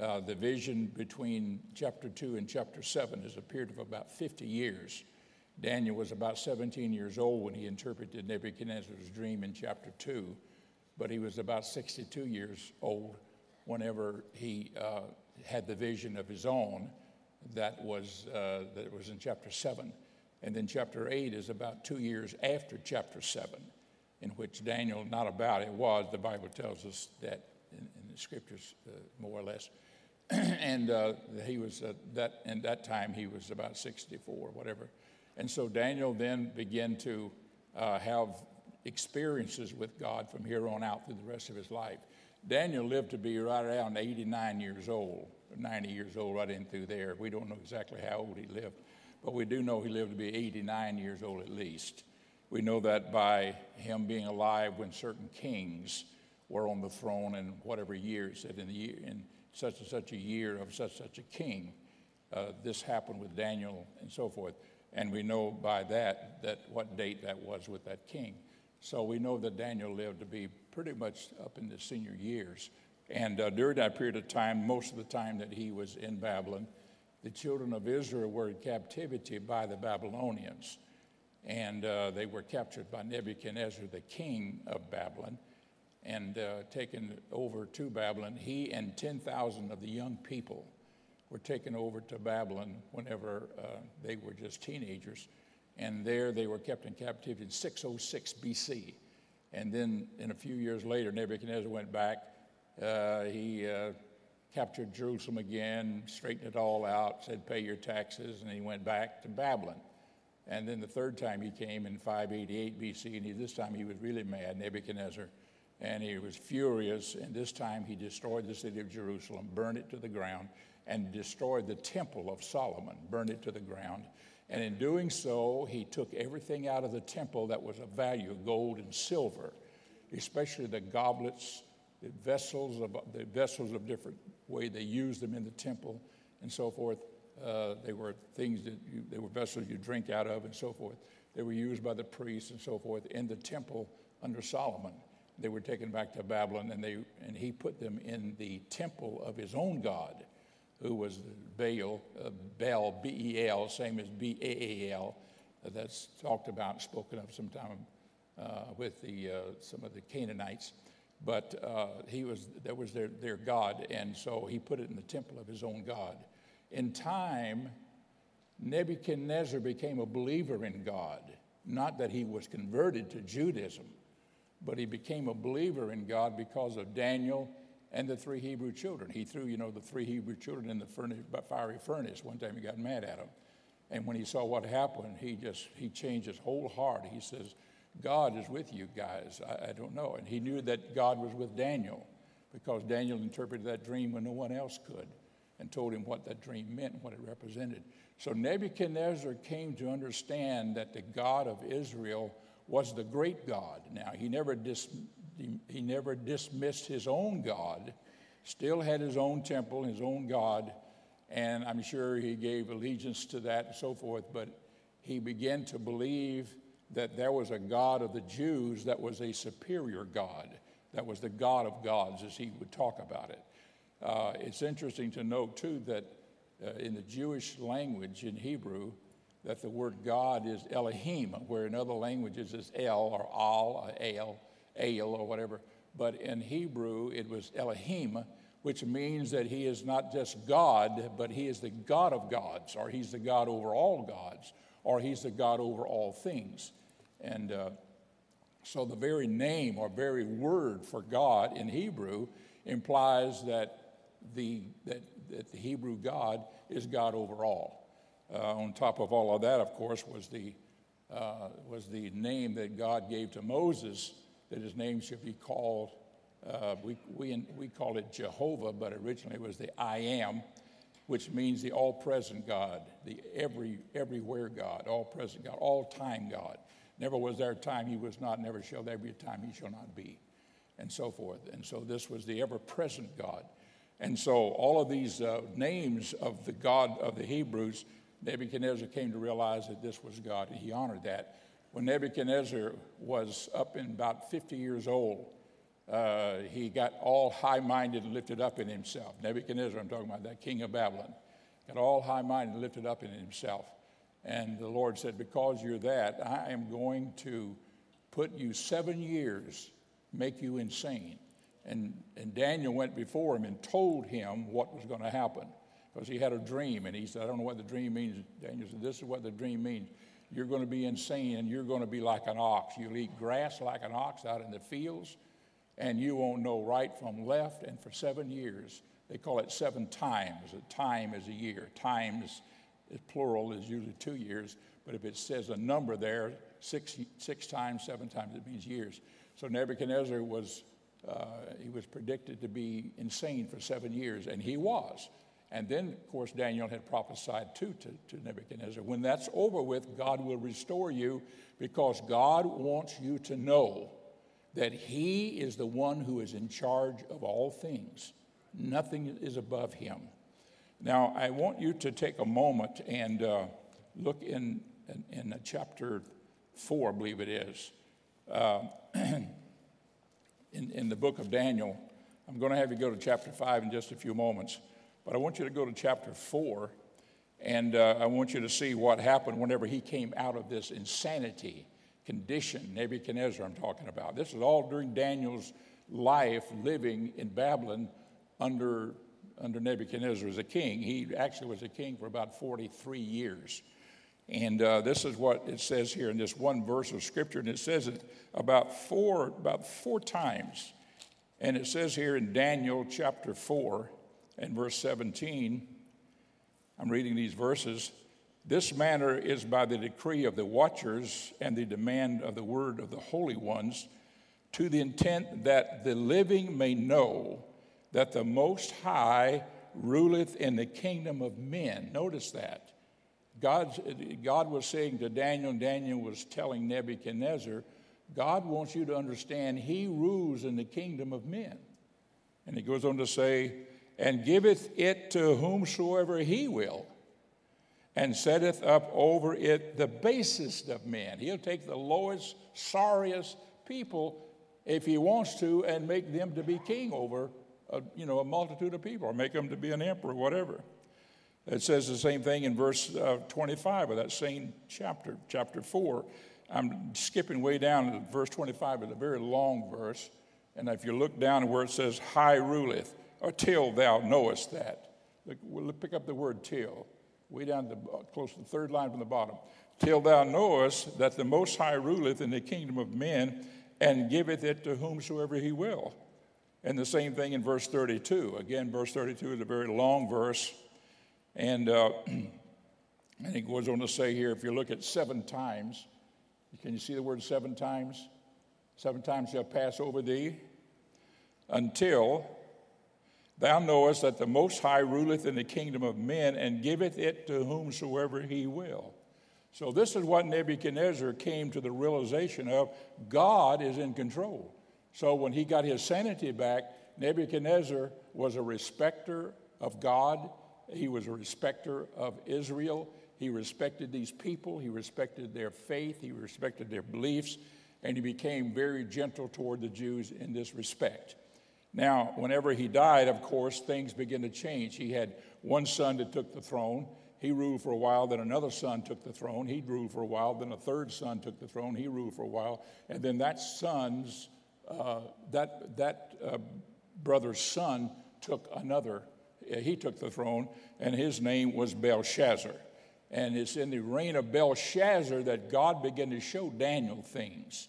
Uh, the vision between chapter 2 and chapter 7 is a period of about 50 years. Daniel was about 17 years old when he interpreted Nebuchadnezzar's dream in chapter 2, but he was about 62 years old whenever he uh, had the vision of his own that was, uh, that was in chapter 7. And then chapter 8 is about two years after chapter 7, in which Daniel, not about it was, the Bible tells us that in, in the scriptures, uh, more or less. and uh, he was, uh, that, in that time, he was about 64, whatever. And so Daniel then began to uh, have experiences with God from here on out through the rest of his life. Daniel lived to be right around 89 years old, 90 years old, right in through there. We don't know exactly how old he lived, but we do know he lived to be 89 years old at least. We know that by him being alive when certain kings were on the throne in whatever years that in, the year, in such and such a year of such such a king. Uh, this happened with Daniel and so forth. And we know by that that what date that was with that king. So we know that Daniel lived to be pretty much up in the senior years. And uh, during that period of time, most of the time that he was in Babylon, the children of Israel were in captivity by the Babylonians. And uh, they were captured by Nebuchadnezzar, the king of Babylon, and uh, taken over to Babylon. He and 10,000 of the young people were taken over to Babylon whenever uh, they were just teenagers. And there they were kept in captivity in 606 BC. And then, in a few years later, Nebuchadnezzar went back. Uh, he uh, captured Jerusalem again, straightened it all out, said, Pay your taxes, and he went back to Babylon. And then the third time he came in 588 BC, and he, this time he was really mad, Nebuchadnezzar, and he was furious. And this time he destroyed the city of Jerusalem, burned it to the ground, and destroyed the temple of Solomon, burned it to the ground. And in doing so, he took everything out of the temple that was of value gold and silver, especially the goblets, the vessels of, the vessels of different way they used them in the temple and so forth. Uh, they were things that you, they were vessels you drink out of and so forth. They were used by the priests and so forth in the temple under Solomon. They were taken back to Babylon and, they, and he put them in the temple of his own God who was Baal, uh, Baal, B E L, same as B A A L. Uh, that's talked about spoken of sometime uh, with the, uh, some of the Canaanites. But uh, he was, that was their, their God, and so he put it in the temple of his own God. In time, Nebuchadnezzar became a believer in God. Not that he was converted to Judaism, but he became a believer in God because of Daniel and the three Hebrew children. He threw, you know, the three Hebrew children in the furnace, fiery furnace. One time he got mad at them. And when he saw what happened, he just, he changed his whole heart. He says, God is with you guys. I, I don't know. And he knew that God was with Daniel because Daniel interpreted that dream when no one else could and told him what that dream meant and what it represented. So Nebuchadnezzar came to understand that the God of Israel was the great God. Now, he never dis- he, never dismissed his own God, still had his own temple, his own God, and I'm sure he gave allegiance to that and so forth, but he began to believe that there was a God of the Jews that was a superior God, that was the God of gods, as he would talk about it. Uh, it's interesting to note, too, that uh, in the Jewish language in Hebrew, that the word God is Elohim, where in other languages it's El or Al, or El, El or whatever. But in Hebrew, it was Elohim, which means that he is not just God, but he is the God of gods, or he's the God over all gods, or he's the God over all things. And uh, so the very name or very word for God in Hebrew implies that the, that, that the Hebrew God is God over all. Uh, on top of all of that, of course, was the, uh, was the name that God gave to Moses that his name should be called, uh, we, we, we call it Jehovah, but originally it was the I am, which means the all present God, the every, everywhere God, all present God, all time God. Never was there a time he was not, never shall there be a time he shall not be, and so forth. And so this was the ever present God. And so all of these uh, names of the God of the Hebrews, Nebuchadnezzar came to realize that this was God, and he honored that when Nebuchadnezzar was up in about 50 years old, uh, he got all high minded and lifted up in himself. Nebuchadnezzar, I'm talking about that king of Babylon, got all high minded and lifted up in himself. And the Lord said, Because you're that, I am going to put you seven years, make you insane. And, and Daniel went before him and told him what was going to happen because he had a dream. And he said, I don't know what the dream means. Daniel said, This is what the dream means. You're going to be insane and you're going to be like an ox. You'll eat grass like an ox out in the fields and you won't know right from left. And for seven years, they call it seven times. A time is a year. Times, is plural, is usually two years. But if it says a number there, six, six times, seven times, it means years. So Nebuchadnezzar was, uh, he was predicted to be insane for seven years, and he was. And then, of course, Daniel had prophesied too to, to Nebuchadnezzar. When that's over with, God will restore you because God wants you to know that He is the one who is in charge of all things. Nothing is above Him. Now, I want you to take a moment and uh, look in, in, in, chapter 4, I believe it is, uh, in, in the book of Daniel. I'm going to have you go to chapter 5 in just a few moments, but I want you to go to chapter 4, and uh, I want you to see what happened whenever he came out of this insanity condition, Nebuchadnezzar, I'm talking about. This is all during Daniel's life living in Babylon under, under Nebuchadnezzar as a king. He actually was a king for about 43 years. And uh, this is what it says here in this one verse of scripture, and it says it about four, about four times. And it says here in Daniel chapter 4 and verse 17, I'm reading these verses. This manner is by the decree of the watchers and the demand of the word of the holy ones, to the intent that the living may know that the Most High ruleth in the kingdom of men. Notice that. God's, God was saying to Daniel, and Daniel was telling Nebuchadnezzar, God wants you to understand he rules in the kingdom of men. And he goes on to say, and giveth it to whomsoever he will and setteth up over it the basest of men. He'll take the lowest, sorriest people if he wants to and make them to be king over a, you know, a multitude of people or make them to be an emperor, whatever. It says the same thing in verse uh, 25 of that same chapter, chapter 4. I'm skipping way down to verse 25, it's a very long verse. And if you look down where it says, High ruleth, or till thou knowest that. We'll pick up the word till way down to close to the third line from the bottom. Till thou knowest that the Most High ruleth in the kingdom of men and giveth it to whomsoever he will. And the same thing in verse 32. Again, verse 32 is a very long verse. And, uh, and he goes on to say here if you look at seven times, can you see the word seven times? Seven times shall pass over thee until Thou knowest that the Most High ruleth in the kingdom of men and giveth it to whomsoever he will. So, this is what Nebuchadnezzar came to the realization of God is in control. So, when he got his sanity back, Nebuchadnezzar was a respecter of God, he was a respecter of Israel. He respected these people, he respected their faith, he respected their beliefs, and he became very gentle toward the Jews in this respect. Now, whenever he died, of course, things began to change. He had one son that took the throne. He ruled for a while, then another son took the throne. He ruled for a while, then a third son took the throne. He ruled for a while. And then that son's, uh, that, that uh, brother's son took another, he took the throne, and his name was Belshazzar. And it's in the reign of Belshazzar that God began to show Daniel things.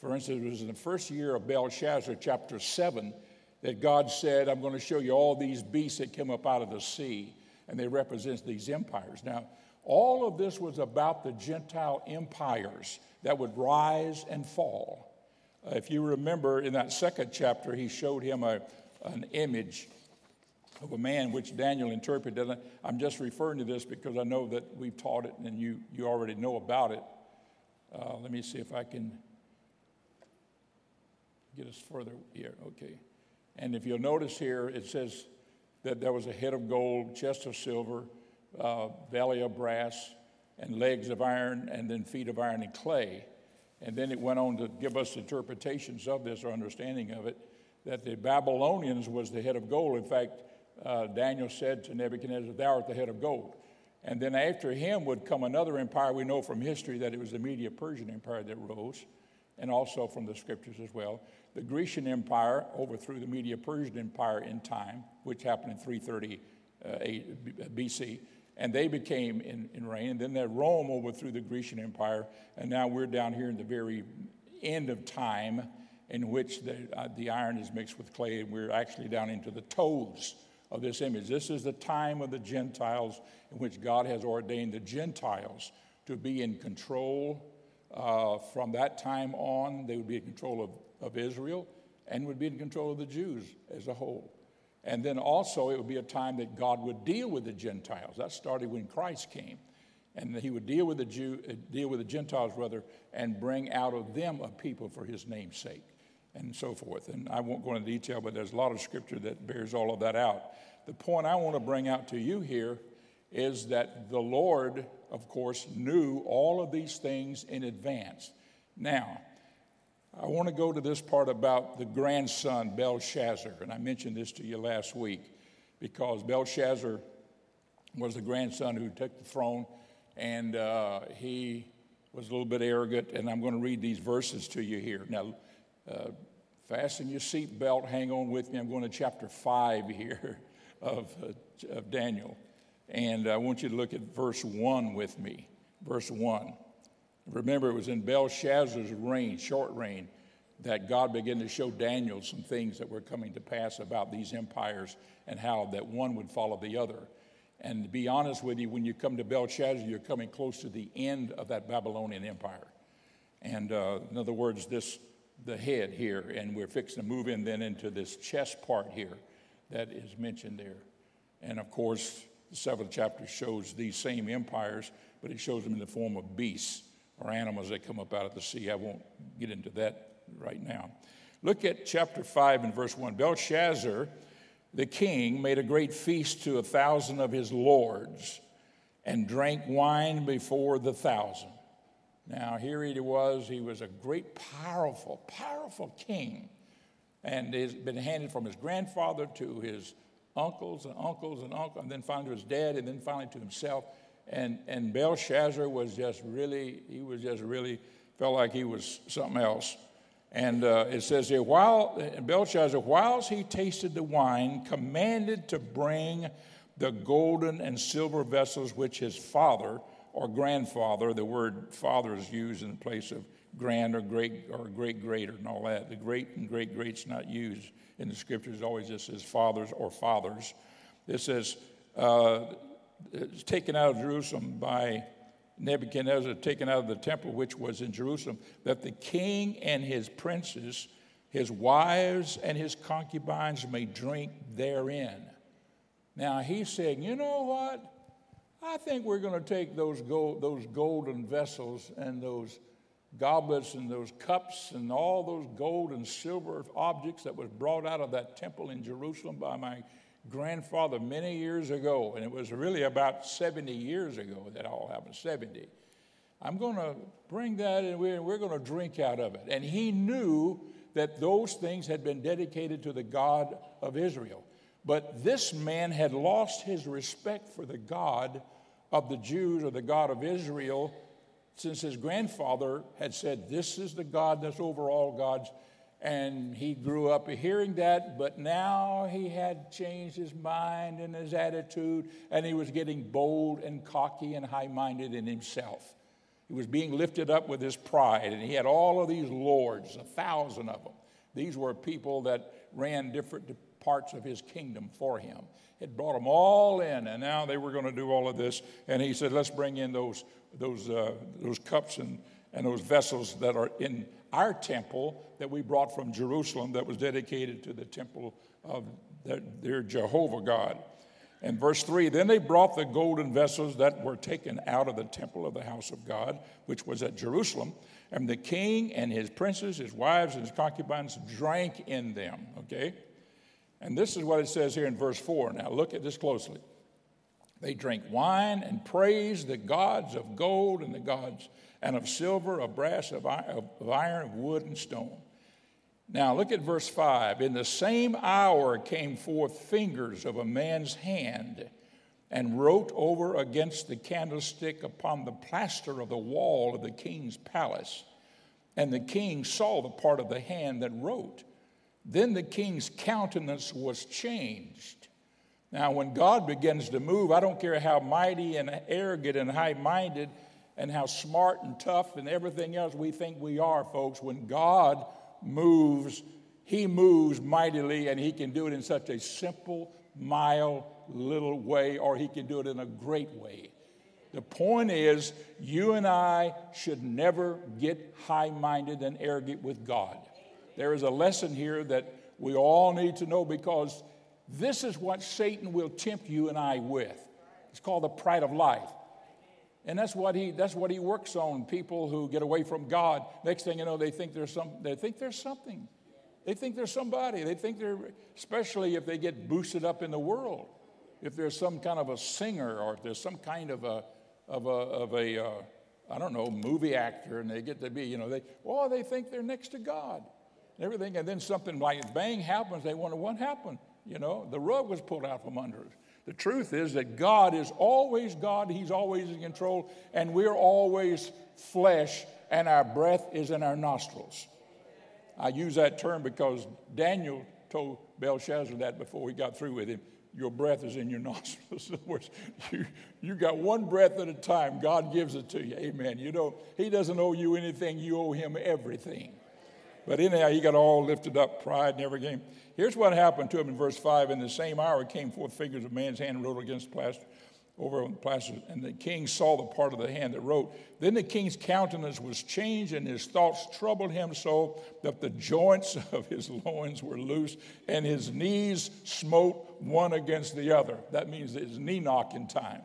For instance, it was in the first year of Belshazzar, chapter 7 that God said, I'm going to show you all these beasts that came up out of the sea, and they represent these empires. Now, all of this was about the Gentile empires that would rise and fall. Uh, if you remember in that second chapter, he showed him a, an image of a man which Daniel interpreted. I'm just referring to this because I know that we've taught it and you, you already know about it. Uh, let me see if I can get us further here. Okay. And if you'll notice here, it says that there was a head of gold, chest of silver, uh, belly of brass, and legs of iron, and then feet of iron and clay. And then it went on to give us interpretations of this or understanding of it. that the Babylonians was the head of gold. In fact, uh, Daniel said to Nebuchadnezzar, Thou art the head of gold. And then after him would come another empire. We know from history that it was the Media Persian Empire that rose, and also from the scriptures as well. The Grecian Empire overthrew the Media Persian Empire in time, which happened in 330 uh, BC, and they became in, in reign. And then that Rome overthrew the Grecian Empire, and now we're down here in the very end of time in which the, uh, the iron is mixed with clay, and we're actually down into the toes of this image. This is the time of the Gentiles in which God has ordained the Gentiles to be in control. Uh, from that time on, they would be in control of, of Israel and would be in control of the Jews as a whole. And then also, it would be a time that God would deal with the Gentiles. That started when Christ came. And he would deal with the Jew, uh, deal with the Gentiles, rather, and bring out of them a people for his name's sake and so forth. And I won't go into detail, but there's a lot of scripture that bears all of that out. The point I want to bring out to you here is that the Lord, of course, knew all of these things in advance. Now, I want to go to this part about the grandson, Belshazzar, and I mentioned this to you last week because Belshazzar was the grandson who took the throne, and uh, he was a little bit arrogant, and I'm going to read these verses to you here. Now, uh, fasten your seatbelt, hang on with me. I'm going to chapter 5 here of, uh, of Daniel. And I want you to look at verse 1 with me. Verse 1. Remember, it was in Belshazzar's reign, short reign, that God began to show Daniel some things that were coming to pass about these empires and how that one would follow the other. And to be honest with you, when you come to Belshazzar, you're coming close to the end of that Babylonian empire. And uh, in other words, this the head here, and we're fixing to move in then into this chest part here that is mentioned there. And of course, the seventh chapter shows these same empires, but it shows them in the form of beasts or animals that come up out of the sea. I won't get into that right now. Look at chapter 5 and verse 1. Belshazzar, the king, made a great feast to a thousand of his lords and drank wine before the thousand. Now, here he was. He was a great, powerful, powerful king. And has been handed from his grandfather to his uncles and uncles and uncles, and then finally to his dad, and then finally to himself. And, and Belshazzar was just really, he was just really, felt like he was something else. And uh, it says here, while Belshazzar, whilst he tasted the wine, commanded to bring the golden and silver vessels which his father or grandfather. The word father is used in place of grand or great or great greater and all that. The great and great great's not used in the scriptures. It always just says fathers or fathers. It says uh, taken out of Jerusalem by Nebuchadnezzar, taken out of the temple which was in Jerusalem, that the king and his princes, his wives and his concubines may drink therein. Now he's saying, you know what? I think we're going to take those, gold, those golden vessels and those goblets and those cups and all those gold and silver objects that was brought out of that temple in Jerusalem by my grandfather many years ago. And it was really about 70 years ago that all happened, 70. I'm going to bring that and we're, we're going to drink out of it. And he knew that those things had been dedicated to the God of Israel. But this man had lost his respect for the God of the Jews or the God of Israel since his grandfather had said, This is the God that's over all gods. And he grew up hearing that, but now he had changed his mind and his attitude, and he was getting bold and cocky and high minded in himself. He was being lifted up with his pride, and he had all of these lords, a thousand of them. These were people that ran different parts of his kingdom for him. Had brought them all in, and now they were going to do all of this. And he said, "Let's bring in those those uh, those cups and and those vessels that are in our temple that we brought from Jerusalem, that was dedicated to the temple of their, their Jehovah God." And verse 3 Then they brought the golden vessels that were taken out of the temple of the house of God, which was at Jerusalem, and the king and his princes, his wives, and his concubines drank in them. Okay? And this is what it says here in verse 4. Now, look at this closely. They drink wine and praise the gods of gold and the gods and of silver, of brass, of iron, of wood, and stone. Now, look at verse 5. In the same hour came forth fingers of a man's hand and wrote over against the candlestick upon the plaster of the wall of the king's palace. And the king saw the part of the hand that wrote. Then the king's countenance was changed. Now, when God begins to move, I don't care how mighty and arrogant and high minded and how smart and tough and everything else we think we are, folks. When God moves, He moves mightily, and He can do it in such a simple, mild, little way, or He can do it in a great way. The point is, you and I should never get high minded and arrogant with God. There is a lesson here that we all need to know because this is what Satan will tempt you and I with. It's called the pride of life. And that's what he that's what he works on. People who get away from God. Next thing you know, they think there's some they think there's something. They think there's somebody. They think they're especially if they get boosted up in the world. If there's some kind of a singer or if there's some kind of a of a of a uh, I don't know movie actor and they get to be you know they oh they think they're next to God and everything and then something like bang happens they wonder what happened you know the rug was pulled out from under us the truth is that God is always God, He's always in control, and we're always flesh, and our breath is in our nostrils. I use that term because Daniel told Belshazzar that before he got through with him. Your breath is in your nostrils. in other words, you, you got one breath at a time. God gives it to you. Amen. You know, He doesn't owe you anything, you owe Him everything. But anyhow, he got all lifted up, pride and everything. Here's what happened to him in verse 5. In the same hour came forth figures of man's hand and wrote against the plaster, over on the plaster. And the king saw the part of the hand that wrote. Then the king's countenance was changed, and his thoughts troubled him so that the joints of his loins were loose, and his knees smote one against the other. That means his knee knocking time.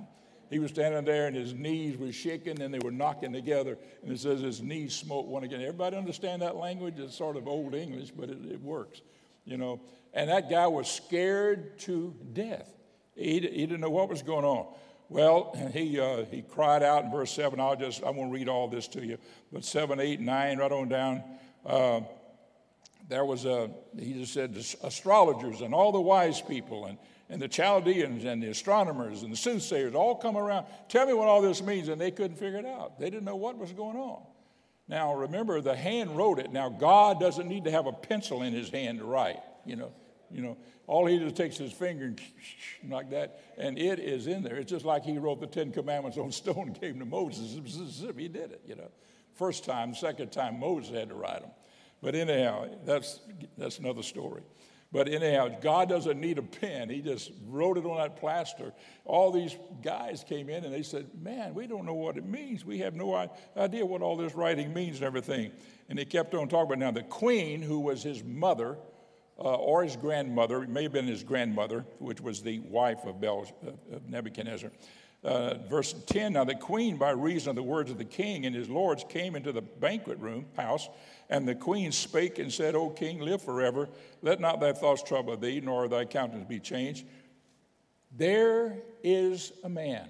He was standing there and his knees were shaking and they were knocking together. And it says his knees smote one again. Everybody understand that language? It's sort of old English, but it, it works, you know. And that guy was scared to death. He, he didn't know what was going on. Well, he, uh, he cried out in verse 7. I'll just, I won't read all this to you, but 7, 8, 9, right on down. Uh, there was a, he just said, astrologers and all the wise people and and the Chaldeans and the astronomers and the soothsayers all come around. Tell me what all this means. And they couldn't figure it out. They didn't know what was going on. Now, remember, the hand wrote it. Now, God doesn't need to have a pencil in his hand to write. You know, you know, all he just takes his finger and like that, and it is in there. It's just like he wrote the Ten Commandments on stone and gave them to Moses. He did it, you know. First time, second time, Moses had to write them. But anyhow, that's, that's another story. But anyhow, God doesn't need a pen. He just wrote it on that plaster. All these guys came in and they said, Man, we don't know what it means. We have no idea what all this writing means and everything. And they kept on talking about now the queen, who was his mother, uh, or his grandmother, it may have been his grandmother, which was the wife of, Bel, of Nebuchadnezzar. Uh, verse 10 Now the queen, by reason of the words of the king and his lords, came into the banquet room, house, and the queen spake and said, O king, live forever. Let not thy thoughts trouble thee, nor thy countenance be changed. There is a man.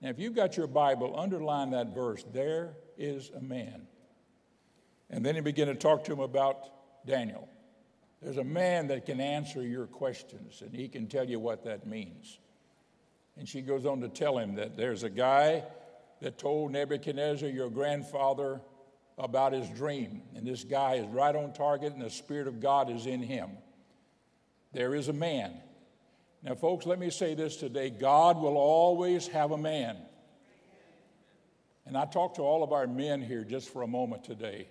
Now, if you've got your Bible, underline that verse. There is a man. And then he began to talk to him about Daniel. There's a man that can answer your questions, and he can tell you what that means. And she goes on to tell him that there's a guy that told Nebuchadnezzar, your grandfather, about his dream. And this guy is right on target, and the Spirit of God is in him. There is a man. Now, folks, let me say this today God will always have a man. And I talk to all of our men here just for a moment today.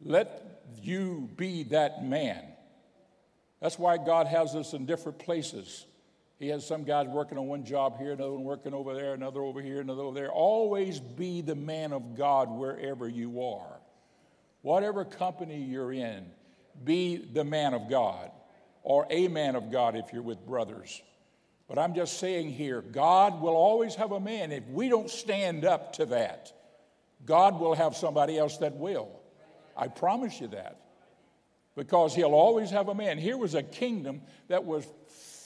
Let you be that man. That's why God has us in different places. He has some guys working on one job here, another one working over there, another over here, another over there. Always be the man of God wherever you are. Whatever company you're in, be the man of God or a man of God if you're with brothers. But I'm just saying here, God will always have a man. If we don't stand up to that, God will have somebody else that will. I promise you that. Because he'll always have a man. Here was a kingdom that was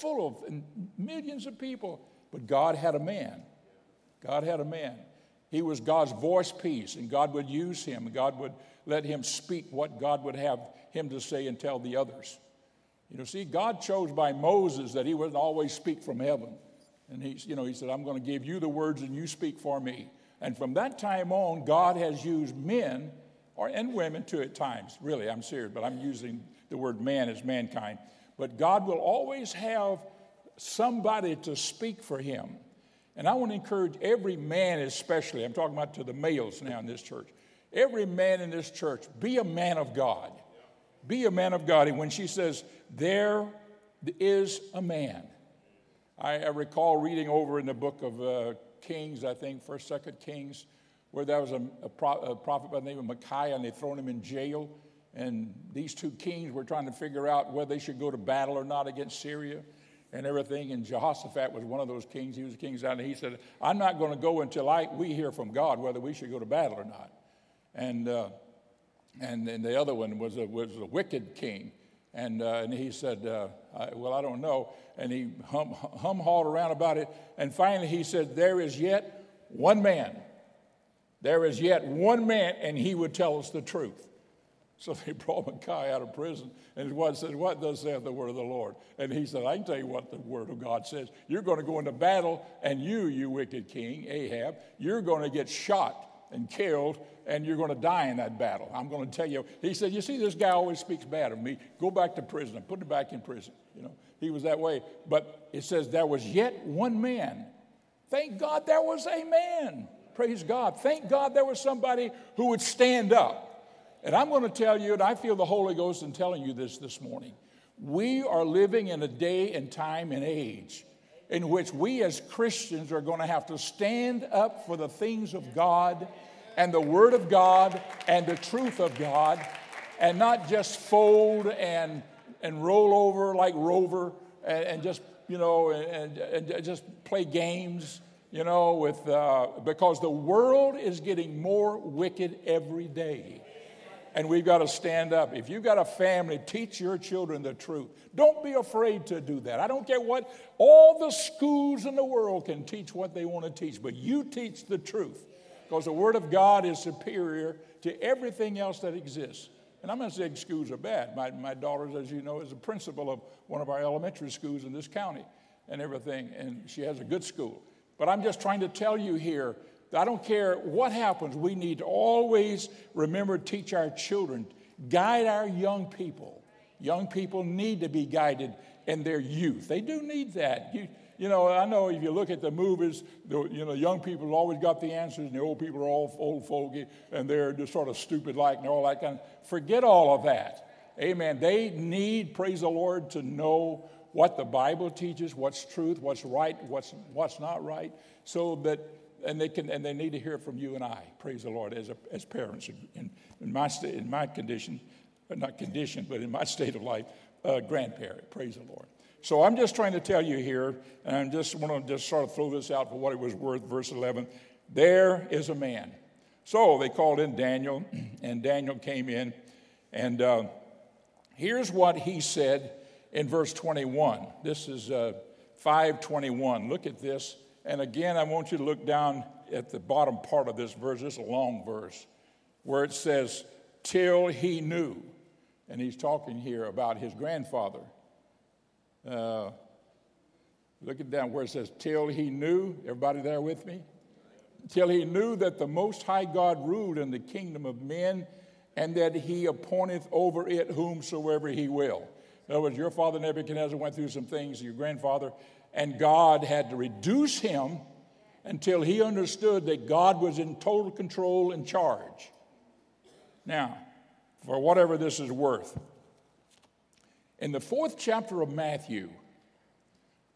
full of millions of people. But God had a man. God had a man. He was God's voice piece, and God would use him. God would let him speak what God would have him to say and tell the others. You know, see, God chose by Moses that he wouldn't always speak from heaven. And he, you know, he said, I'm going to give you the words and you speak for me. And from that time on, God has used men or and women too at times. Really, I'm serious, but I'm using the word man as mankind. But God will always have somebody to speak for him. And I want to encourage every man, especially, I'm talking about to the males now in this church, every man in this church, be a man of God. Be a man of God. And when she says, there is a man, I, I recall reading over in the book of uh, Kings, I think, First, Second Kings, where there was a, a, pro, a, prophet by the name of Micaiah, and they thrown him in jail. And these two kings were trying to figure out whether they should go to battle or not against Syria and everything. And Jehoshaphat was one of those kings. He was the king's and he said, "I'm not going to go until I we hear from God whether we should go to battle or not." And uh, and then the other one was a was a wicked king, and uh, and he said, uh, I, "Well, I don't know." And he hum hum hauled around about it, and finally he said, "There is yet one man." There is yet one man, and he would tell us the truth. So they brought Micaiah out of prison, and one said, What does say the word of the Lord? And he said, I can tell you what the word of God says. You're going to go into battle, and you, you wicked king, Ahab, you're going to get shot and killed, and you're going to die in that battle. I'm going to tell you. He said, You see, this guy always speaks bad of me. Go back to prison. Put him back in prison. You know, he was that way. But it says, There was yet one man. Thank God there was a man. Praise God. Thank God there was somebody who would stand up. And I'm going to tell you, and I feel the Holy Ghost in telling you this this morning. We are living in a day and time and age in which we as Christians are going to have to stand up for the things of God and the Word of God and the truth of God and not just fold and, and roll over like Rover and, and just, you know, and, and just play games you know, with, uh, because the world is getting more wicked every day. And we've got to stand up. If you've got a family, teach your children the truth. Don't be afraid to do that. I don't care what, all the schools in the world can teach what they want to teach, but you teach the truth because the Word of God is superior to everything else that exists. And I'm not saying schools are bad. My, my daughter, as you know, is a principal of one of our elementary schools in this county and everything, and she has a good school. But I'm just trying to tell you here I don't care what happens, we need to always remember to teach our children, guide our young people. Young people need to be guided in their youth. They do need that. You, you know, I know if you look at the movies, the, you know, young people always got the answers, and the old people are all old fogey, and they're just sort of stupid like, and all that kind of. Forget all of that. Amen. They need, praise the Lord, to know what the Bible teaches, what's truth, what's right, what's, what's not right, so that, and they, can, and they need to hear from you and I, praise the Lord, as, a, as parents. In, in, my state, in my condition, not condition, but in my state of life, uh, grandparent, praise the Lord. So I'm just trying to tell you here, and I just want to just sort of throw this out for what it was worth, verse 11. There is a man. So they called in Daniel, and Daniel came in, and uh, here's what he said in verse 21. This is uh, 521. Look at this. And again, I want you to look down at the bottom part of this verse. This is a long verse where it says, Till he knew. And he's talking here about his grandfather. Uh, look at down where it says, Till he knew. Everybody there with me? Till he knew that the Most High God ruled in the kingdom of men and that he appointeth over it whomsoever he will. In other words, your father Nebuchadnezzar went through some things, your grandfather, and God had to reduce him until he understood that God was in total control and charge. Now, for whatever this is worth, in the fourth chapter of Matthew,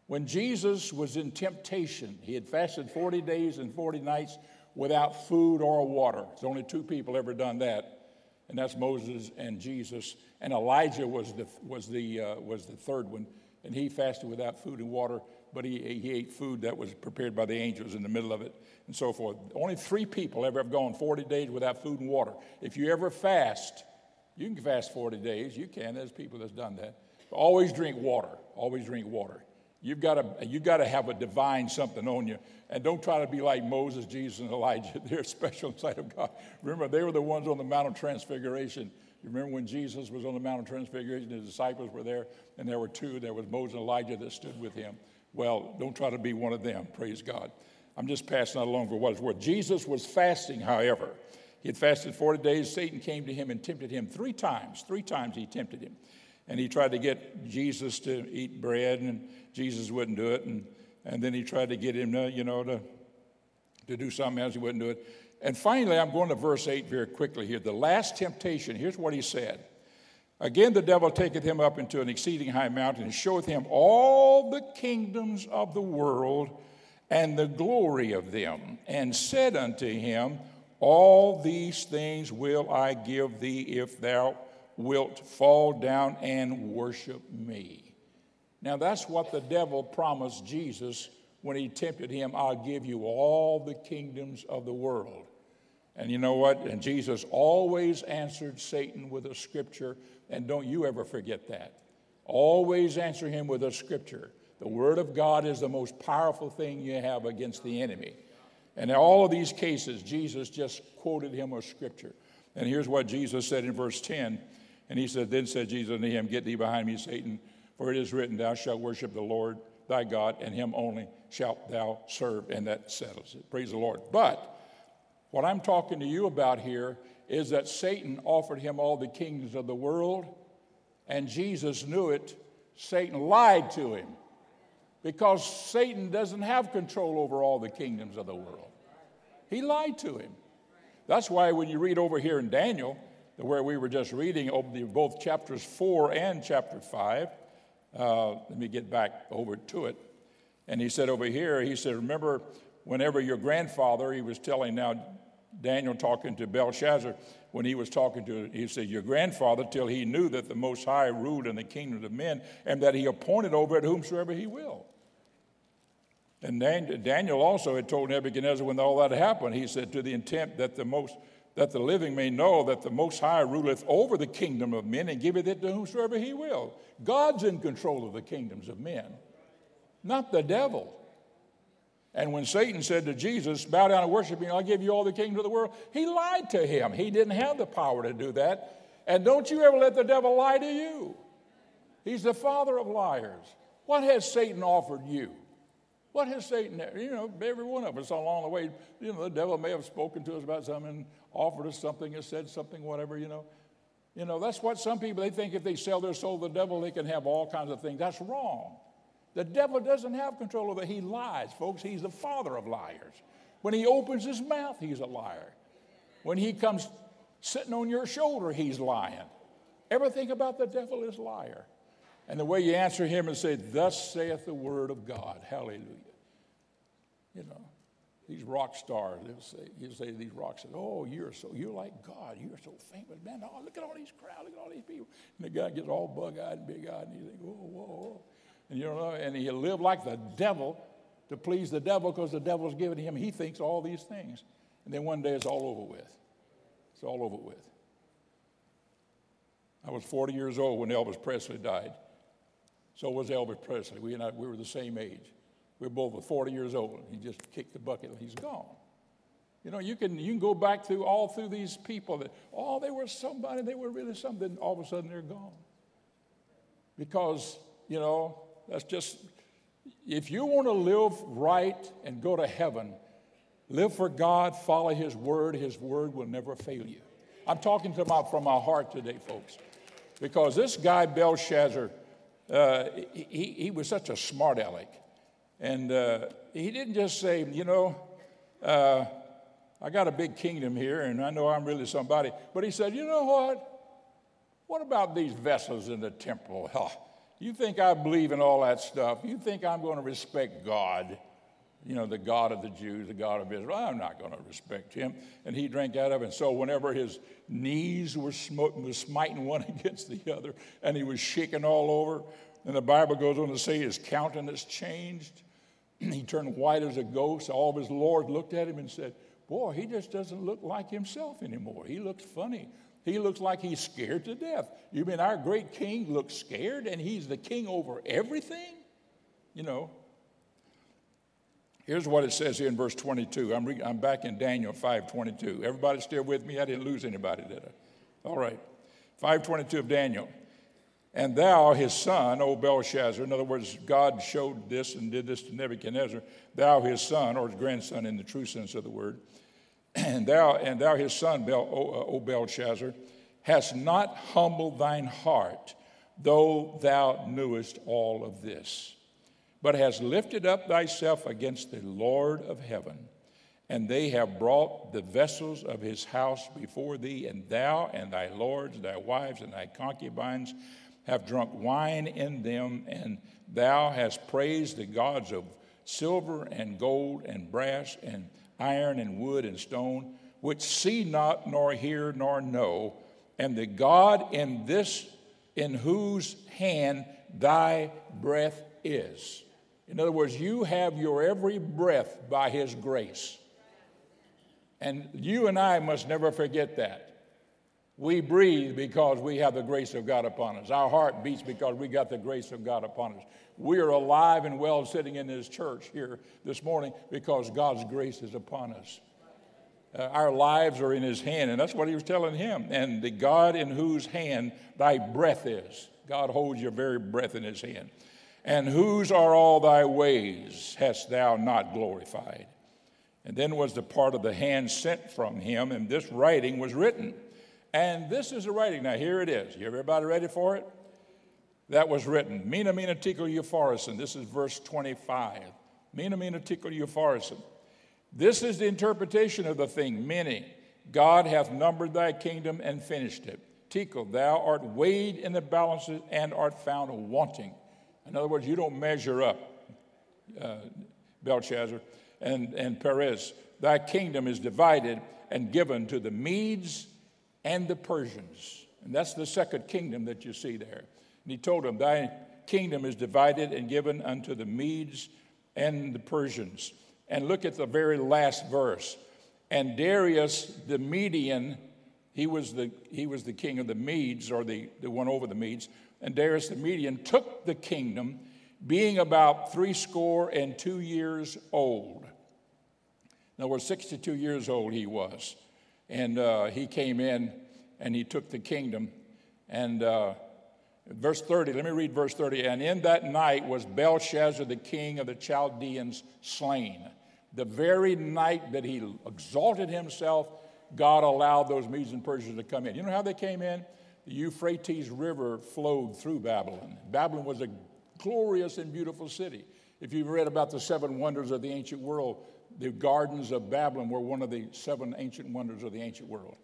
when Jesus was in temptation, he had fasted 40 days and 40 nights without food or water. There's only two people ever done that, and that's Moses and Jesus. And Elijah was the, was the, uh, was the third one, and he fasted without food and water, but he, he ate food that was prepared by the angels in the middle of it, and so forth. Only three people ever have gone 40 days without food and water. If you ever fast, you can fast 40 days. You can. There's people that's done that. But always drink water. Always drink water. You've got to, you've got to have a divine something on you. And don't try to be like Moses, Jesus, and Elijah. They're special in sight of God. Remember, they were the ones on the Mount of Transfiguration. You remember when Jesus was on the Mount of Transfiguration, his disciples were there, and there were two. There was Moses and Elijah that stood with him. Well, don't try to be one of them. Praise God. I'm just passing that along for what it's worth. Jesus was fasting, however. He had fasted 40 days. Satan came to him and tempted him three times. Three times he tempted him. And he tried to get Jesus to eat bread, and Jesus wouldn't do it. And, and then he tried to get him to, you know, to, to do something else. He wouldn't do it. And finally, I'm going to verse 8 very quickly here. The last temptation, here's what he said. Again, the devil taketh him up into an exceeding high mountain and showeth him all the kingdoms of the world and the glory of them, and said unto him, All these things will I give thee if thou wilt fall down and worship me. Now, that's what the devil promised Jesus when he tempted him I'll give you all the kingdoms of the world. And you know what? And Jesus always answered Satan with a scripture, and don't you ever forget that. Always answer him with a scripture. The Word of God is the most powerful thing you have against the enemy. And in all of these cases, Jesus just quoted him a scripture. And here's what Jesus said in verse 10 and he said, Then said Jesus unto him, Get thee behind me, Satan, for it is written, Thou shalt worship the Lord thy God, and him only shalt thou serve. And that settles it. Praise the Lord. But what I'm talking to you about here is that Satan offered him all the kingdoms of the world, and Jesus knew it. Satan lied to him because Satan doesn't have control over all the kingdoms of the world. He lied to him. That's why when you read over here in Daniel, where we were just reading both chapters 4 and chapter 5. Uh, let me get back over to it. And he said over here, he said, Remember, whenever your grandfather, he was telling now Daniel talking to Belshazzar, when he was talking to, he said, Your grandfather, till he knew that the Most High ruled in the kingdom of men, and that he appointed over it whomsoever he will. And Daniel also had told Nebuchadnezzar when all that happened, he said, To the intent that the most that the living may know that the Most High ruleth over the kingdom of men and giveth it to whomsoever he will. God's in control of the kingdoms of men, not the devil. And when Satan said to Jesus, Bow down and worship me, and I'll give you all the kingdoms of the world, he lied to him. He didn't have the power to do that. And don't you ever let the devil lie to you. He's the father of liars. What has Satan offered you? What has Satan, you know, every one of us along the way, you know, the devil may have spoken to us about something, offered us something, or said something, whatever, you know. You know, that's what some people, they think if they sell their soul to the devil, they can have all kinds of things. That's wrong. The devil doesn't have control over it. He lies, folks. He's the father of liars. When he opens his mouth, he's a liar. When he comes sitting on your shoulder, he's lying. Everything about the devil is liar. And the way you answer him is say, Thus saith the word of God. Hallelujah. You know, these rock stars, they'll say, you say these rock stars, oh, you're so, you're like God. You're so famous. Man, oh, look at all these crowds. Look at all these people. And the guy gets all bug-eyed and big-eyed and you think, whoa, whoa, whoa. And you know, and he lived like the devil to please the devil because the devil's giving him, he thinks all these things. And then one day it's all over with. It's all over with. I was 40 years old when Elvis Presley died. So was Elvis Presley. We, and I, we were the same age. We were both 40 years old. He just kicked the bucket and he's gone. You know, you can, you can go back through all through these people that, oh, they were somebody, they were really something, all of a sudden they're gone. Because, you know, that's just, if you want to live right and go to heaven, live for God, follow His word, His word will never fail you. I'm talking to my, from my heart today, folks. Because this guy, Belshazzar, uh, he, he was such a smart aleck. And uh, he didn't just say, you know, uh, I got a big kingdom here and I know I'm really somebody. But he said, you know what? What about these vessels in the temple? You think I believe in all that stuff? You think I'm going to respect God? You know, the God of the Jews, the God of Israel. I'm not going to respect him. And he drank out of it. And so whenever his knees were, was smiting one against the other, and he was shaking all over, and the Bible goes on to say his countenance changed. he turned white as a ghost. All of his Lord looked at him and said, Boy, he just doesn't look like himself anymore. He looks funny. He looks like he's scared to death. You mean our great king looks scared and he's the king over everything? you know. Here's what it says here in verse 22. I'm, re- I'm back in Daniel 5:22. Everybody still with me? I didn't lose anybody, did I? All right. 5:22 of Daniel. And thou, his son, O Belshazzar, in other words, God showed this and did this to Nebuchadnezzar, thou, his son, or his grandson in the true sense of the word, and thou, and thou his son, Bel, o, uh, o Belshazzar, hast not humbled thine heart, though thou knewest all of this, but hast lifted up thyself against the Lord of heaven. And they have brought the vessels of his house before thee, and thou and thy lords, thy wives, and thy concubines have drunk wine in them, and thou hast praised the gods of silver and gold and brass and iron and wood and stone, which see not, nor hear, nor know, and the God in this, in whose hand thy breath is. In other words, you have your every breath by his grace. And you and I must never forget that. We breathe because we have the grace of God upon us. Our heart beats because we got the grace of God upon us. We are alive and well sitting in this church here this morning because God's grace is upon us. Uh, our lives are in his hand, and that's what he was telling him. And the God in whose hand thy breath is. God holds your very breath in his hand. And whose are all thy ways hast thou not glorified? And then was the part of the hand sent from him, and this writing was written. And this is the writing. Now, here it is. You everybody ready for it? That was written. Mene mene tekel upharsin. This is verse 25. Mene mene tekel upharsin. This is the interpretation of the thing. Many. God hath numbered thy kingdom and finished it. Tekel, thou art weighed in the balances and art found wanting. In other words, you don't measure up, uh, Belshazzar and, and Peres. Thy kingdom is divided and given to the Medes and the Persians. And that's the second kingdom that you see there. And he told them, Thy kingdom is divided and given unto the Medes and the Persians. And look at the very last verse. And Darius the Median, he was the, he was the king of the Medes, or the, the one over the Medes. And Darius the Median took the kingdom, being about threescore and two years old. In other words, 62 years old he was. And uh, he came in and he took the kingdom. And uh, verse 30, let me read verse 30. And in that night was Belshazzar, the king of the Chaldeans, slain. The very night that he exalted himself, God allowed those Medes and Persians to come in. You know how they came in? The Euphrates River flowed through Babylon. Babylon was a glorious and beautiful city. If you've read about the seven wonders of the ancient world, the gardens of Babylon were one of the seven ancient wonders of the ancient world.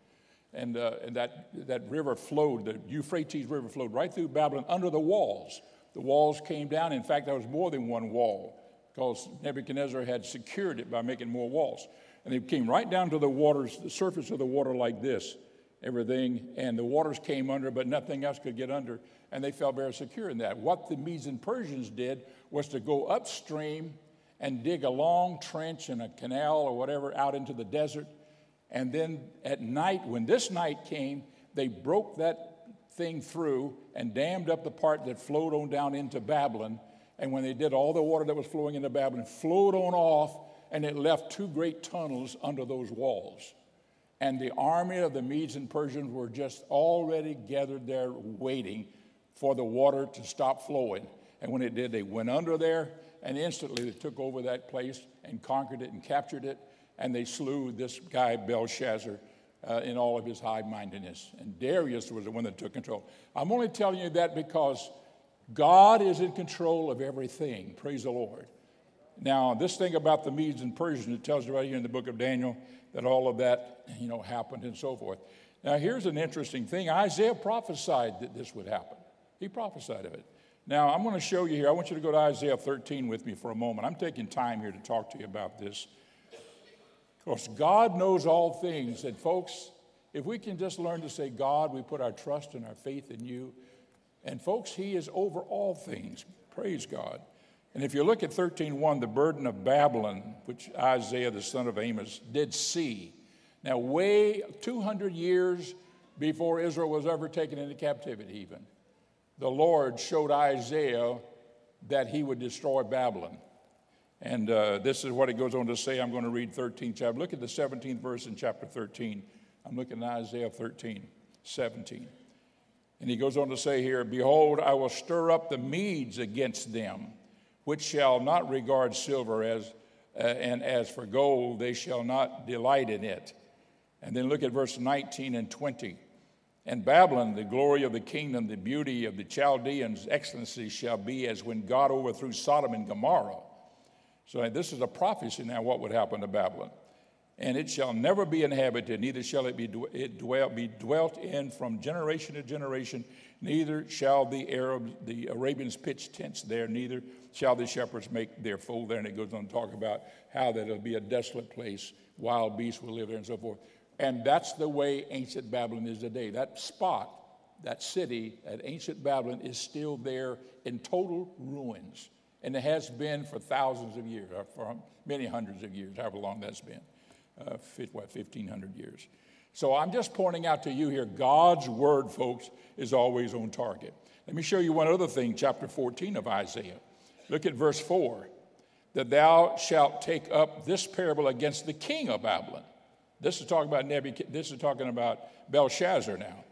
And, uh, and that, that river flowed, the Euphrates River flowed right through Babylon under the walls. The walls came down. In fact, there was more than one wall because Nebuchadnezzar had secured it by making more walls. And they came right down to the waters, the surface of the water like this, everything. And the waters came under, but nothing else could get under. And they felt very secure in that. What the Medes and Persians did was to go upstream and dig a long trench in a canal or whatever out into the desert. And then at night, when this night came, they broke that thing through and dammed up the part that flowed on down into Babylon. And when they did, all the water that was flowing into Babylon flowed on off, and it left two great tunnels under those walls. And the army of the Medes and Persians were just already gathered there waiting for the water to stop flowing. And when it did, they went under there and instantly they took over that place and conquered it and captured it, and they slew this guy, Belshazzar, uh, in all of his high mindedness. And Darius was the one that took control. I'm only telling you that because God is in control of everything. Praise the Lord. Now, this thing about the Medes and Persians, it tells you right here in the book of Daniel that all of that, you know, happened and so forth. Now, here's an interesting thing Isaiah prophesied that this would happen. He prophesied of it. Now, I'm going to show you here. I want you to go to Isaiah 13 with me for a moment. I'm taking time here to talk to you about this. Of course, God knows all things. And, folks, if we can just learn to say, God, we put our trust and our faith in you. And, folks, He is over all things. Praise God. And if you look at 13:1, the burden of Babylon, which Isaiah the son of Amos did see. Now, way 200 years before Israel was ever taken into captivity, even the Lord showed Isaiah that he would destroy Babylon. And uh, this is what it goes on to say. I'm going to read 13 chapter. Look at the 17th verse in chapter 13. I'm looking at Isaiah 13, 17. And he goes on to say here, Behold, I will stir up the Medes against them, which shall not regard silver as, uh, and as for gold, they shall not delight in it. And then look at verse 19 and 20. And Babylon, the glory of the kingdom, the beauty of the Chaldeans' excellency shall be as when God overthrew Sodom and Gomorrah. So this is a prophecy now what would happen to Babylon. And it shall never be inhabited, neither shall it be, it dwell, be dwelt in from generation to generation, neither shall the Arabs, the Arabians pitch tents there, neither shall the shepherds make their fold there. And it goes on to talk about how that it'll be a desolate place, wild beasts will live there, and so forth. And that's the way ancient Babylon is today. That spot, that city at ancient Babylon is still there in total ruins. And it has been for thousands of years, or for many hundreds of years, however long that's been. Uh, what, 1,500 years. So I'm just pointing out to you here God's word, folks, is always on target. Let me show you one other thing, chapter 14 of Isaiah. Look at verse 4 that thou shalt take up this parable against the king of Babylon this is talking about Nebuchadnezzar, this is talking about Belshazzar now.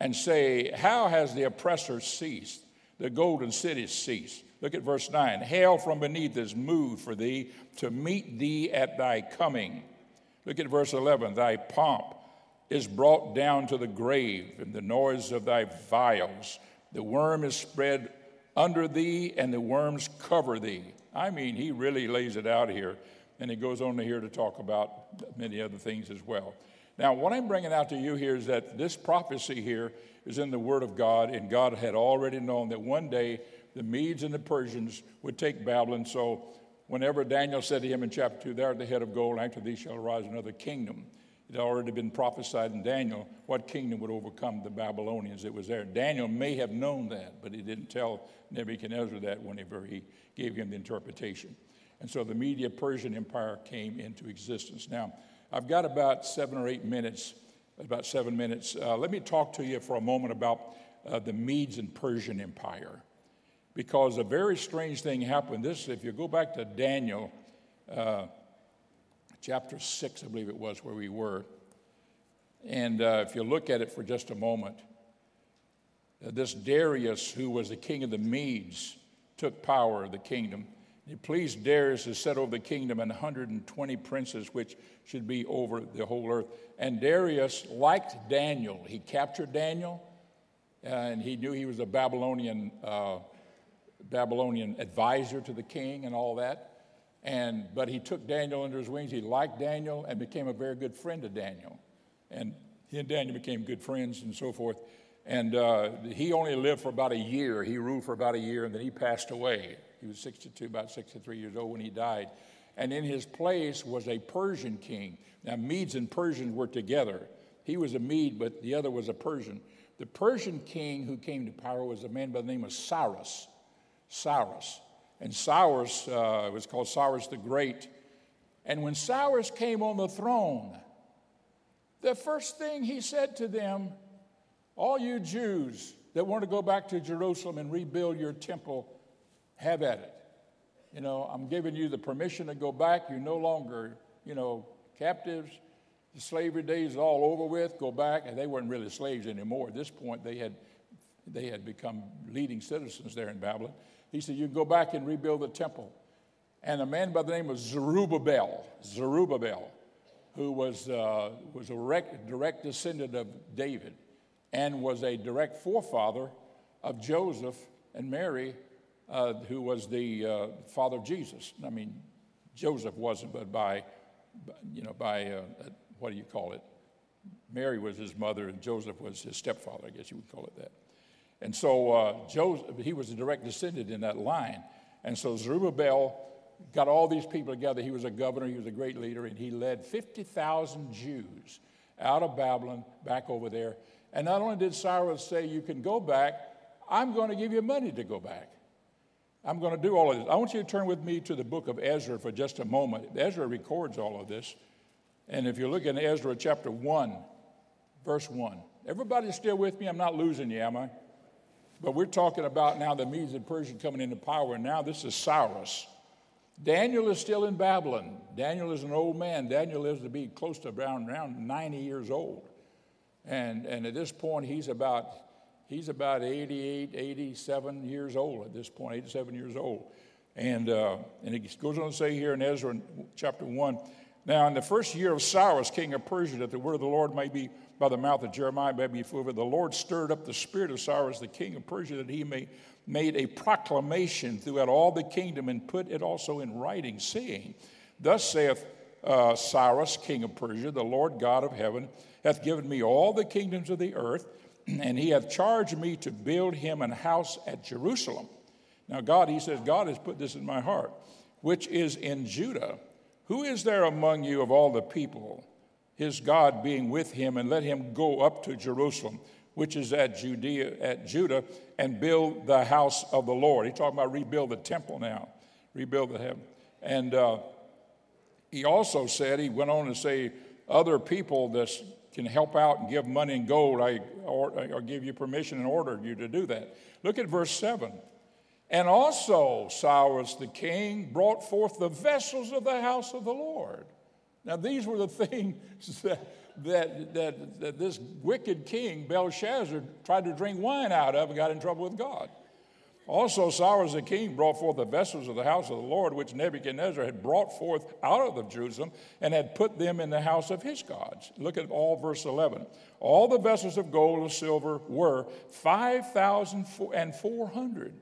And say, How has the oppressor ceased? The golden city ceased. Look at verse 9. Hell from beneath is moved for thee to meet thee at thy coming. Look at verse 11. Thy pomp is brought down to the grave, and the noise of thy vials. The worm is spread under thee, and the worms cover thee. I mean, he really lays it out here and he goes on to here to talk about many other things as well. Now, what I'm bringing out to you here is that this prophecy here is in the Word of God, and God had already known that one day the Medes and the Persians would take Babylon. So, whenever Daniel said to him in chapter 2, Thou art the head of gold, after thee shall arise another kingdom. It had already been prophesied in Daniel what kingdom would overcome the Babylonians. It was there. Daniel may have known that, but he didn't tell Nebuchadnezzar that whenever he gave him the interpretation. And so the Media Persian Empire came into existence. Now, I've got about seven or eight minutes, about seven minutes. Uh, let me talk to you for a moment about uh, the Medes and Persian Empire. Because a very strange thing happened. This, if you go back to Daniel uh, chapter 6, I believe it was, where we were, and uh, if you look at it for just a moment, uh, this Darius, who was the king of the Medes, took power of the kingdom. It pleased Darius to set over the kingdom and 120 princes, which should be over the whole earth. And Darius liked Daniel. He captured Daniel, and he knew he was a Babylonian, uh, Babylonian advisor to the king and all that. And, but he took Daniel under his wings. He liked Daniel and became a very good friend of Daniel. And he and Daniel became good friends and so forth. And uh, he only lived for about a year. He ruled for about a year, and then he passed away. He was 62, about 63 years old when he died. And in his place was a Persian king. Now, Medes and Persians were together. He was a Mede, but the other was a Persian. The Persian king who came to power was a man by the name of Cyrus. Cyrus. And Cyrus uh, was called Cyrus the Great. And when Cyrus came on the throne, the first thing he said to them, All you Jews that want to go back to Jerusalem and rebuild your temple, have at it. You know, I'm giving you the permission to go back. You're no longer, you know, captives. The slavery days all over with. Go back. And they weren't really slaves anymore. At this point, they had, they had become leading citizens there in Babylon. He said, You can go back and rebuild the temple. And a man by the name of Zerubbabel, Zerubbabel, who was, uh, was a direct, direct descendant of David and was a direct forefather of Joseph and Mary uh, who was the uh, father of Jesus. I mean, Joseph wasn't, but by, you know, by, uh, what do you call it? Mary was his mother, and Joseph was his stepfather, I guess you would call it that. And so uh, Joseph, he was a direct descendant in that line. And so Zerubbabel got all these people together. He was a governor, he was a great leader, and he led 50,000 Jews out of Babylon back over there. And not only did Cyrus say, You can go back, I'm going to give you money to go back. I'm going to do all of this. I want you to turn with me to the book of Ezra for just a moment. Ezra records all of this. And if you look in Ezra chapter 1, verse 1, everybody still with me? I'm not losing you, am I? But we're talking about now the Medes and Persians coming into power, and now this is Cyrus. Daniel is still in Babylon. Daniel is an old man. Daniel lives to be close to around, around 90 years old. And, and at this point, he's about, he's about 88, 87 years old at this point, 87 years old. And, uh, and it goes on to say here in Ezra chapter 1 Now, in the first year of Cyrus, king of Persia, that the word of the Lord may be by the mouth of Jeremiah may be fulfilled, the Lord stirred up the spirit of Cyrus, the king of Persia, that he may made a proclamation throughout all the kingdom and put it also in writing, saying, Thus saith uh, Cyrus, king of Persia, the Lord God of heaven, hath given me all the kingdoms of the earth, and he hath charged me to build him an house at Jerusalem. Now, God, he says, God has put this in my heart, which is in Judah. Who is there among you of all the people, his God being with him, and let him go up to Jerusalem, which is at Judea, at Judah, and build the house of the Lord? He's talking about rebuild the temple now, rebuild the heaven. And uh, he also said, he went on to say, other people that can help out and give money and gold, I or, or give you permission and order you to do that. Look at verse 7. And also Cyrus the king brought forth the vessels of the house of the Lord. Now, these were the things that, that, that, that this wicked king, Belshazzar, tried to drink wine out of and got in trouble with God. Also, Cyrus the king brought forth the vessels of the house of the Lord, which Nebuchadnezzar had brought forth out of Jerusalem and had put them in the house of his gods. Look at all verse 11. All the vessels of gold and silver were 5,400.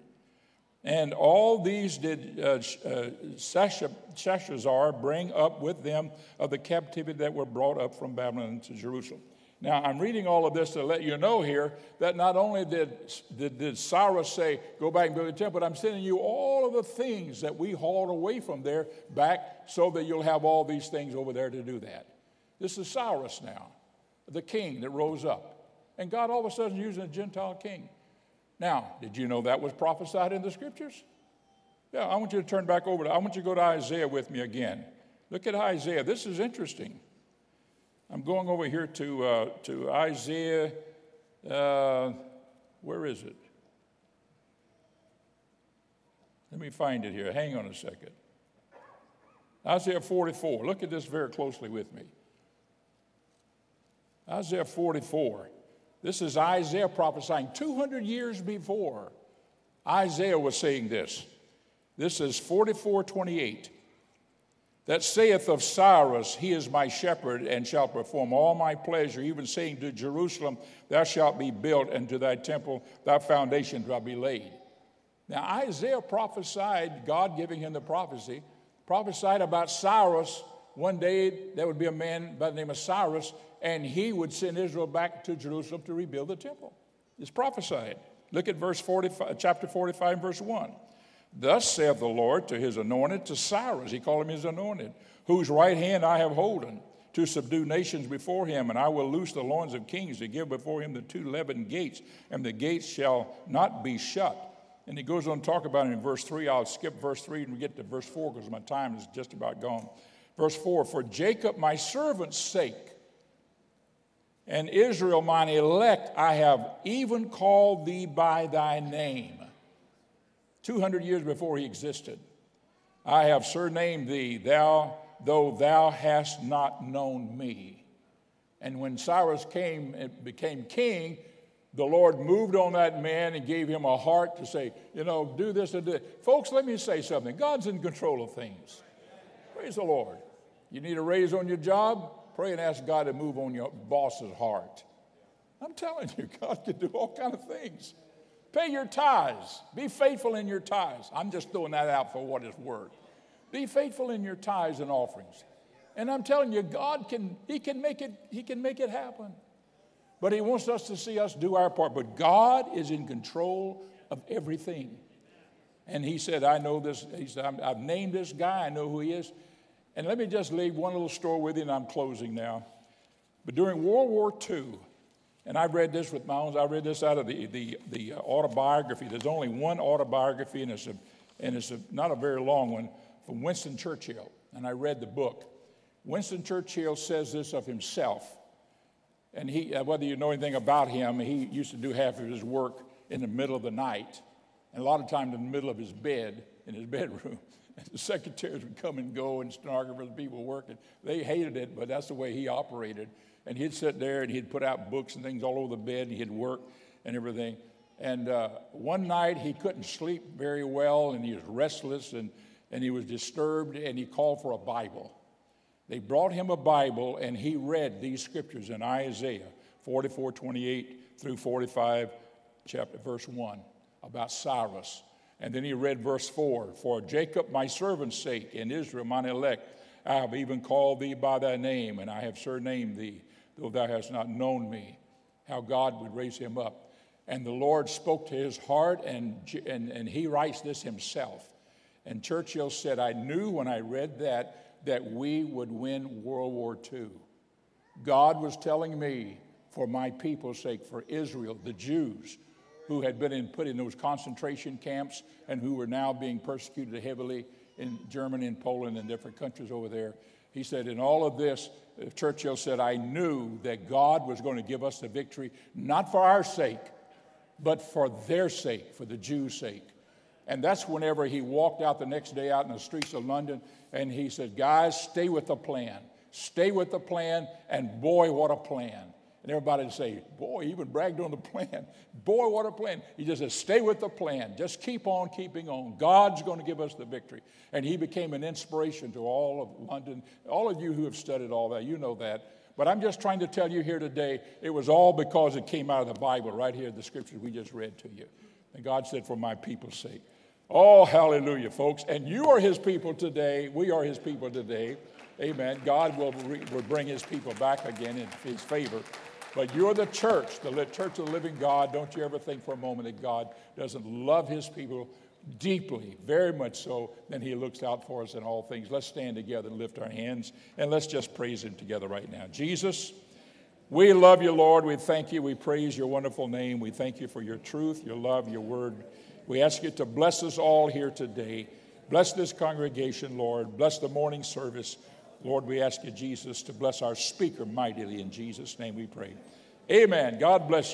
And all these did uh, uh, Sheshbazzar bring up with them of the captivity that were brought up from Babylon to Jerusalem. Now, I'm reading all of this to let you know here that not only did, did, did Cyrus say, go back and build the temple, but I'm sending you all of the things that we hauled away from there back so that you'll have all these things over there to do that. This is Cyrus now, the king that rose up. And God all of a sudden using a Gentile king. Now, did you know that was prophesied in the scriptures? Yeah, I want you to turn back over to, I want you to go to Isaiah with me again. Look at Isaiah. This is interesting. I'm going over here to, uh, to Isaiah, uh, where is it? Let me find it here. Hang on a second. Isaiah 44. Look at this very closely with me. Isaiah 44. This is Isaiah prophesying 200 years before Isaiah was saying this. This is 44 28 that saith of Cyrus, He is my shepherd and shall perform all my pleasure, even saying to Jerusalem, Thou shalt be built, and to thy temple thy foundation shall be laid. Now, Isaiah prophesied, God giving him the prophecy, prophesied about Cyrus. One day there would be a man by the name of Cyrus, and he would send Israel back to Jerusalem to rebuild the temple. It's prophesied. Look at verse 45, chapter 45, verse 1. Thus saith the Lord to his anointed, to Cyrus, he called him his anointed, whose right hand I have holden, to subdue nations before him, and I will loose the loins of kings to give before him the two leaden gates, and the gates shall not be shut. And he goes on to talk about it in verse 3. I'll skip verse 3 and we get to verse 4 because my time is just about gone. Verse 4 For Jacob, my servant's sake, and Israel, mine elect, I have even called thee by thy name. 200 years before he existed. I have surnamed thee, thou, though thou hast not known me. And when Cyrus came and became king, the Lord moved on that man and gave him a heart to say, you know, do this and do that. Folks, let me say something. God's in control of things. Praise the Lord. You need a raise on your job? Pray and ask God to move on your boss's heart. I'm telling you, God can do all kind of things. Pay your tithes. Be faithful in your tithes. I'm just throwing that out for what it's worth. Be faithful in your tithes and offerings. And I'm telling you, God can, He can make it, He can make it happen. But He wants us to see us do our part. But God is in control of everything. And He said, I know this. He said, I've named this guy, I know who he is. And let me just leave one little story with you, and I'm closing now. But during World War II, and I read this with my own, I read this out of the, the, the autobiography. There's only one autobiography, and it's, a, and it's a, not a very long one, from Winston Churchill. And I read the book. Winston Churchill says this of himself. And he, uh, whether you know anything about him, he used to do half of his work in the middle of the night, and a lot of times in the middle of his bed, in his bedroom. And the secretaries would come and go, and stenographers, people working. They hated it, but that's the way he operated. And he'd sit there and he'd put out books and things all over the bed, and he'd work and everything. And uh, one night he couldn't sleep very well, and he was restless, and, and he was disturbed, and he called for a Bible. They brought him a Bible, and he read these scriptures in Isaiah 44 28 through 45, chapter, verse 1, about Cyrus. And then he read verse 4 For Jacob, my servant's sake, and Israel, mine elect, I have even called thee by thy name, and I have surnamed thee, though thou hast not known me. How God would raise him up. And the Lord spoke to his heart, and, and, and he writes this himself. And Churchill said, I knew when I read that that we would win World War II. God was telling me, for my people's sake, for Israel, the Jews, who had been in, put in those concentration camps and who were now being persecuted heavily in Germany and Poland and different countries over there. He said, in all of this, uh, Churchill said, I knew that God was going to give us the victory, not for our sake, but for their sake, for the Jews' sake. And that's whenever he walked out the next day out in the streets of London and he said, Guys, stay with the plan. Stay with the plan. And boy, what a plan. And everybody would say, Boy, he even bragged on the plan. Boy, what a plan. He just said, Stay with the plan. Just keep on keeping on. God's going to give us the victory. And he became an inspiration to all of London. All of you who have studied all that, you know that. But I'm just trying to tell you here today, it was all because it came out of the Bible, right here, the scriptures we just read to you. And God said, For my people's sake. Oh, hallelujah, folks. And you are his people today. We are his people today. Amen. God will, re- will bring his people back again in his favor. But you're the church, the church of the living God. Don't you ever think for a moment that God doesn't love his people deeply, very much so, then he looks out for us in all things. Let's stand together and lift our hands and let's just praise him together right now. Jesus, we love you, Lord. We thank you. We praise your wonderful name. We thank you for your truth, your love, your word. We ask you to bless us all here today. Bless this congregation, Lord. Bless the morning service. Lord, we ask you, Jesus, to bless our speaker mightily. In Jesus' name we pray. Amen. God bless you.